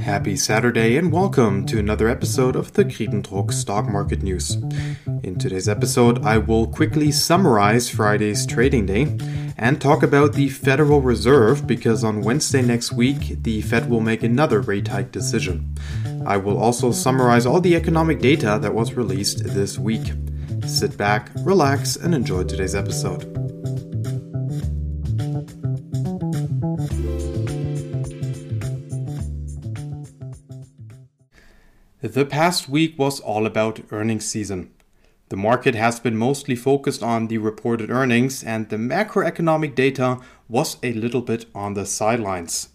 Happy Saturday and welcome to another episode of the Griepentrog Stock Market News. In today's episode, I will quickly summarize Friday's trading day and talk about the Federal Reserve because on Wednesday next week, the Fed will make another rate hike decision. I will also summarize all the economic data that was released this week. Sit back, relax, and enjoy today's episode. The past week was all about earnings season. The market has been mostly focused on the reported earnings, and the macroeconomic data was a little bit on the sidelines.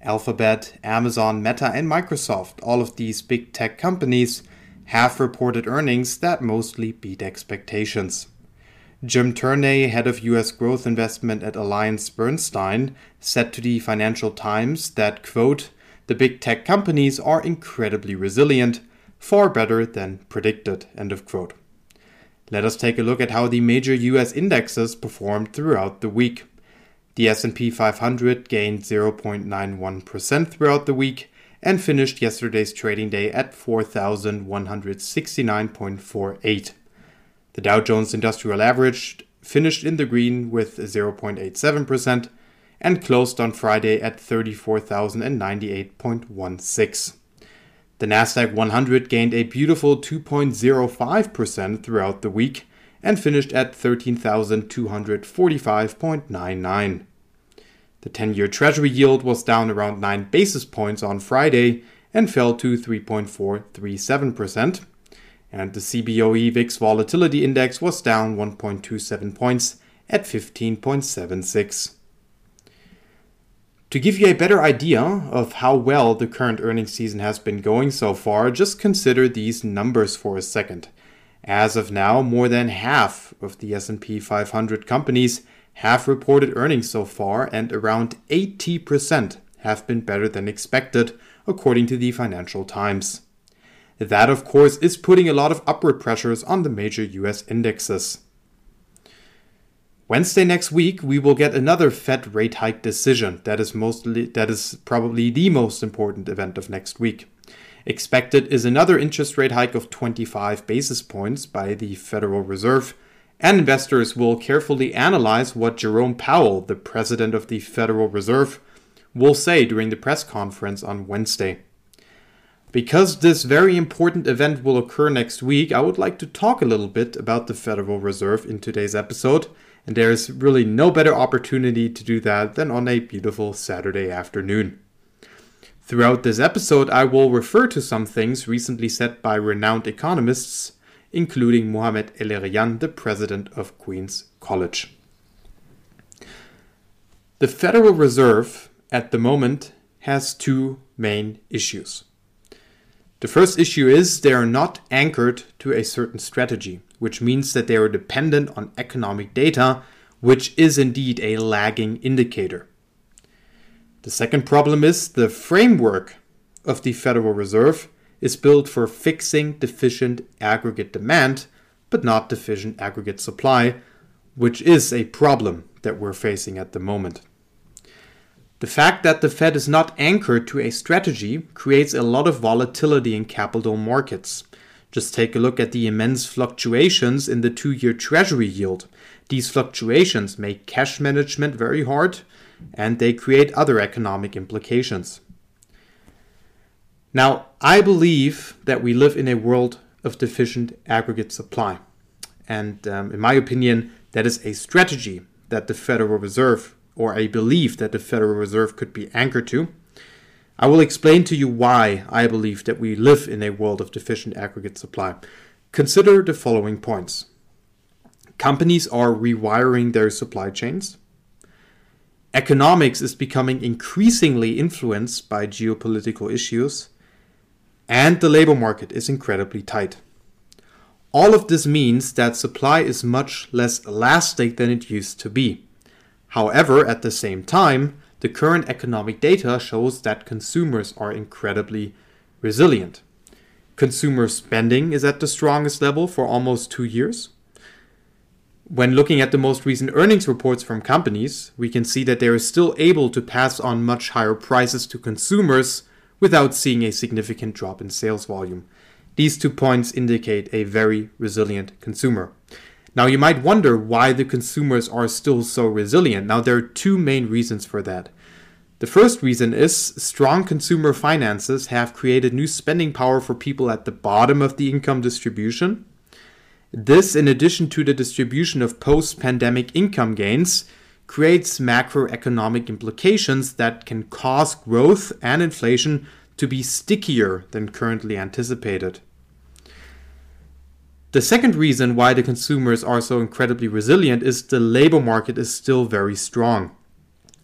Alphabet, Amazon, Meta, and Microsoft, all of these big tech companies, have reported earnings that mostly beat expectations. Jim Tierney, head of US growth investment at Alliance Bernstein, said to the Financial Times that, quote, the big tech companies are incredibly resilient, far better than predicted. End of quote. Let us take a look at how the major US indexes performed throughout the week. The S&P 500 gained 0.91% throughout the week and finished yesterday's trading day at 4169.48. The Dow Jones Industrial Average finished in the green with 0.87% and closed on Friday at 34,098.16. The Nasdaq 100 gained a beautiful 2.05% throughout the week and finished at 13,245.99. The 10 year Treasury yield was down around 9 basis points on Friday and fell to 3.437%. And the CBOE VIX Volatility Index was down 1.27 points at 15.76. To give you a better idea of how well the current earnings season has been going so far, just consider these numbers for a second. As of now, more than half of the S&P 500 companies have reported earnings so far and around 80% have been better than expected, according to the Financial Times. That, of course, is putting a lot of upward pressures on the major US indexes. Wednesday next week, we will get another Fed rate hike decision. That is mostly that is probably the most important event of next week. Expected is another interest rate hike of 25 basis points by the Federal Reserve, and investors will carefully analyze what Jerome Powell, the president of the Federal Reserve, will say during the press conference on Wednesday. Because this very important event will occur next week, I would like to talk a little bit about the Federal Reserve in today's episode and there's really no better opportunity to do that than on a beautiful Saturday afternoon. Throughout this episode, I will refer to some things recently said by renowned economists, including Mohamed El-Erian, the president of Queen's College. The Federal Reserve at the moment has two main issues. The first issue is they are not anchored to a certain strategy which means that they are dependent on economic data, which is indeed a lagging indicator. The second problem is the framework of the Federal Reserve is built for fixing deficient aggregate demand, but not deficient aggregate supply, which is a problem that we're facing at the moment. The fact that the Fed is not anchored to a strategy creates a lot of volatility in capital markets. Just take a look at the immense fluctuations in the two year Treasury yield. These fluctuations make cash management very hard and they create other economic implications. Now, I believe that we live in a world of deficient aggregate supply. And um, in my opinion, that is a strategy that the Federal Reserve, or a belief that the Federal Reserve could be anchored to. I will explain to you why I believe that we live in a world of deficient aggregate supply. Consider the following points. Companies are rewiring their supply chains. Economics is becoming increasingly influenced by geopolitical issues. And the labor market is incredibly tight. All of this means that supply is much less elastic than it used to be. However, at the same time, the current economic data shows that consumers are incredibly resilient. Consumer spending is at the strongest level for almost two years. When looking at the most recent earnings reports from companies, we can see that they are still able to pass on much higher prices to consumers without seeing a significant drop in sales volume. These two points indicate a very resilient consumer. Now, you might wonder why the consumers are still so resilient. Now, there are two main reasons for that. The first reason is strong consumer finances have created new spending power for people at the bottom of the income distribution. This, in addition to the distribution of post pandemic income gains, creates macroeconomic implications that can cause growth and inflation to be stickier than currently anticipated. The second reason why the consumers are so incredibly resilient is the labor market is still very strong.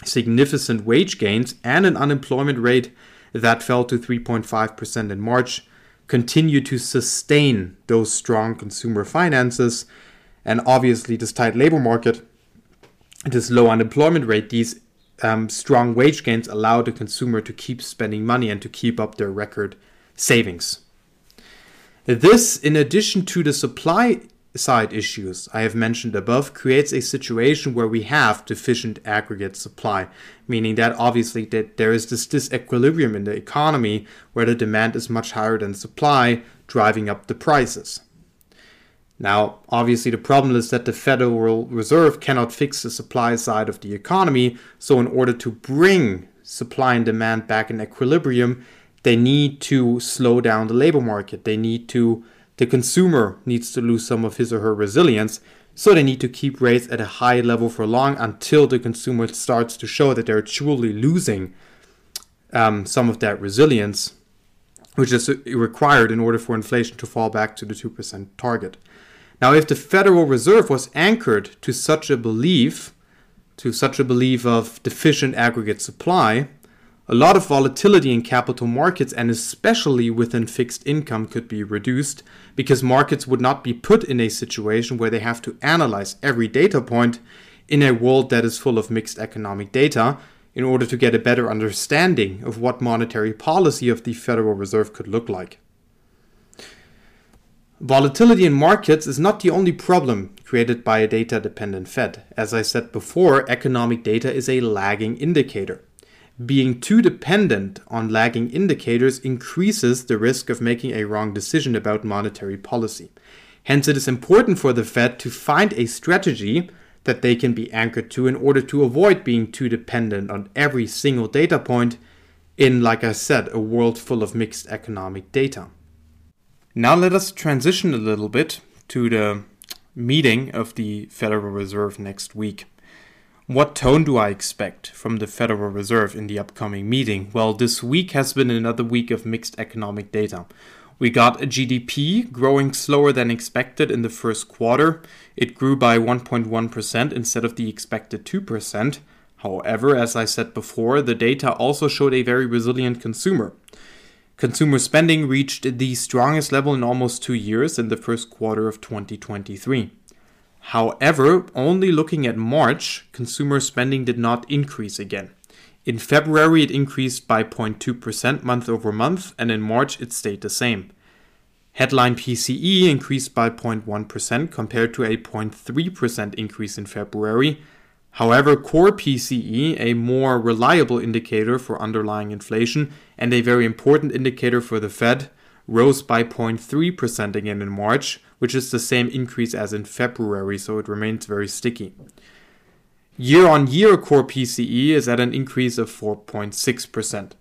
Significant wage gains and an unemployment rate that fell to 3.5% in March continue to sustain those strong consumer finances. And obviously, this tight labor market, this low unemployment rate, these um, strong wage gains allow the consumer to keep spending money and to keep up their record savings. This, in addition to the supply side issues I have mentioned above, creates a situation where we have deficient aggregate supply, meaning that obviously that there is this disequilibrium in the economy where the demand is much higher than supply, driving up the prices. Now, obviously, the problem is that the Federal Reserve cannot fix the supply side of the economy, so in order to bring supply and demand back in equilibrium, they need to slow down the labor market. They need to, the consumer needs to lose some of his or her resilience. So they need to keep rates at a high level for long until the consumer starts to show that they're truly losing um, some of that resilience, which is required in order for inflation to fall back to the 2% target. Now, if the Federal Reserve was anchored to such a belief, to such a belief of deficient aggregate supply, a lot of volatility in capital markets and especially within fixed income could be reduced because markets would not be put in a situation where they have to analyze every data point in a world that is full of mixed economic data in order to get a better understanding of what monetary policy of the Federal Reserve could look like. Volatility in markets is not the only problem created by a data dependent Fed. As I said before, economic data is a lagging indicator being too dependent on lagging indicators increases the risk of making a wrong decision about monetary policy. Hence, it is important for the Fed to find a strategy that they can be anchored to in order to avoid being too dependent on every single data point in, like I said, a world full of mixed economic data. Now, let us transition a little bit to the meeting of the Federal Reserve next week. What tone do I expect from the Federal Reserve in the upcoming meeting? Well, this week has been another week of mixed economic data. We got a GDP growing slower than expected in the first quarter. It grew by 1.1% instead of the expected 2%. However, as I said before, the data also showed a very resilient consumer. Consumer spending reached the strongest level in almost two years in the first quarter of 2023. However, only looking at March, consumer spending did not increase again. In February, it increased by 0.2% month over month, and in March, it stayed the same. Headline PCE increased by 0.1% compared to a 0.3% increase in February. However, core PCE, a more reliable indicator for underlying inflation and a very important indicator for the Fed, rose by 0.3% again in March, which is the same increase as in February, so it remains very sticky. Year on year core PCE is at an increase of 4.6%.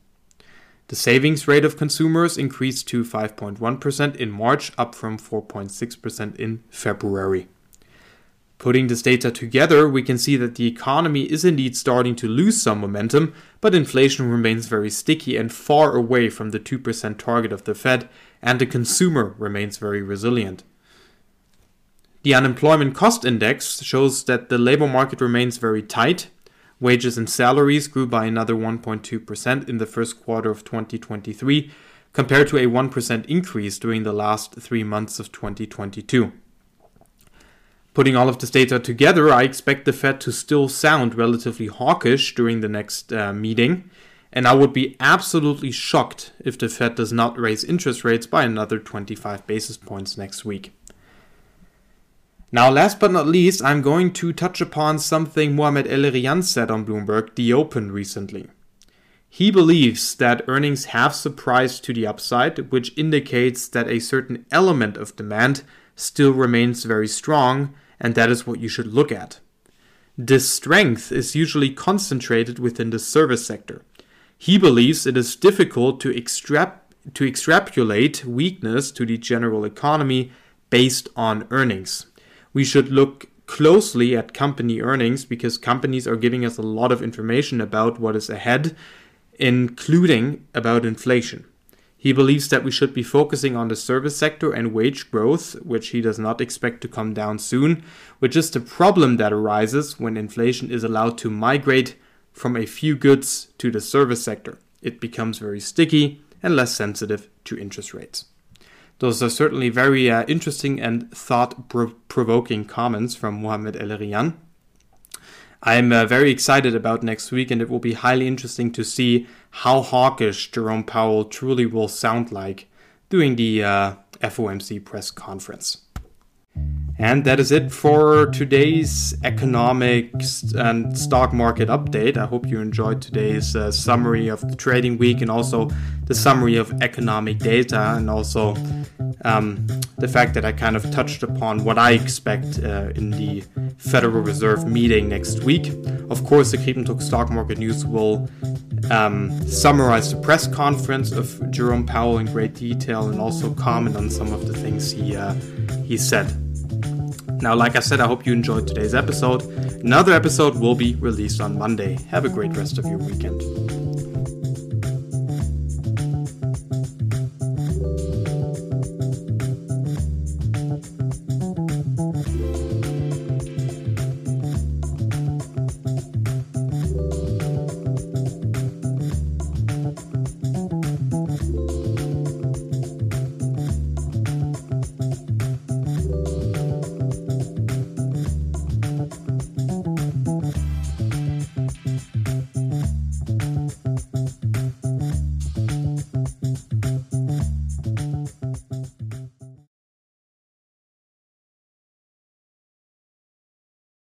The savings rate of consumers increased to 5.1% in March, up from 4.6% in February. Putting this data together, we can see that the economy is indeed starting to lose some momentum, but inflation remains very sticky and far away from the 2% target of the Fed, and the consumer remains very resilient. The unemployment cost index shows that the labor market remains very tight. Wages and salaries grew by another 1.2% in the first quarter of 2023, compared to a 1% increase during the last three months of 2022. Putting all of this data together, I expect the Fed to still sound relatively hawkish during the next uh, meeting, and I would be absolutely shocked if the Fed does not raise interest rates by another 25 basis points next week. Now, last but not least, I'm going to touch upon something Mohamed El-Erian said on Bloomberg The Open recently. He believes that earnings have surprised to the upside, which indicates that a certain element of demand still remains very strong, and that is what you should look at. This strength is usually concentrated within the service sector. He believes it is difficult to, extrap- to extrapolate weakness to the general economy based on earnings. We should look closely at company earnings because companies are giving us a lot of information about what is ahead including about inflation. He believes that we should be focusing on the service sector and wage growth, which he does not expect to come down soon, which is the problem that arises when inflation is allowed to migrate from a few goods to the service sector. It becomes very sticky and less sensitive to interest rates. Those are certainly very uh, interesting and thought provoking comments from Mohamed El-Erian. I'm uh, very excited about next week, and it will be highly interesting to see how hawkish Jerome Powell truly will sound like during the uh, FOMC press conference. And that is it for today's economics and stock market update. I hope you enjoyed today's uh, summary of the trading week and also the summary of economic data and also um, the fact that I kind of touched upon what I expect uh, in the Federal Reserve meeting next week. Of course, the Talk Stock Market News will um, summarize the press conference of Jerome Powell in great detail and also comment on some of the things he uh, he said. Now, like I said, I hope you enjoyed today's episode. Another episode will be released on Monday. Have a great rest of your weekend.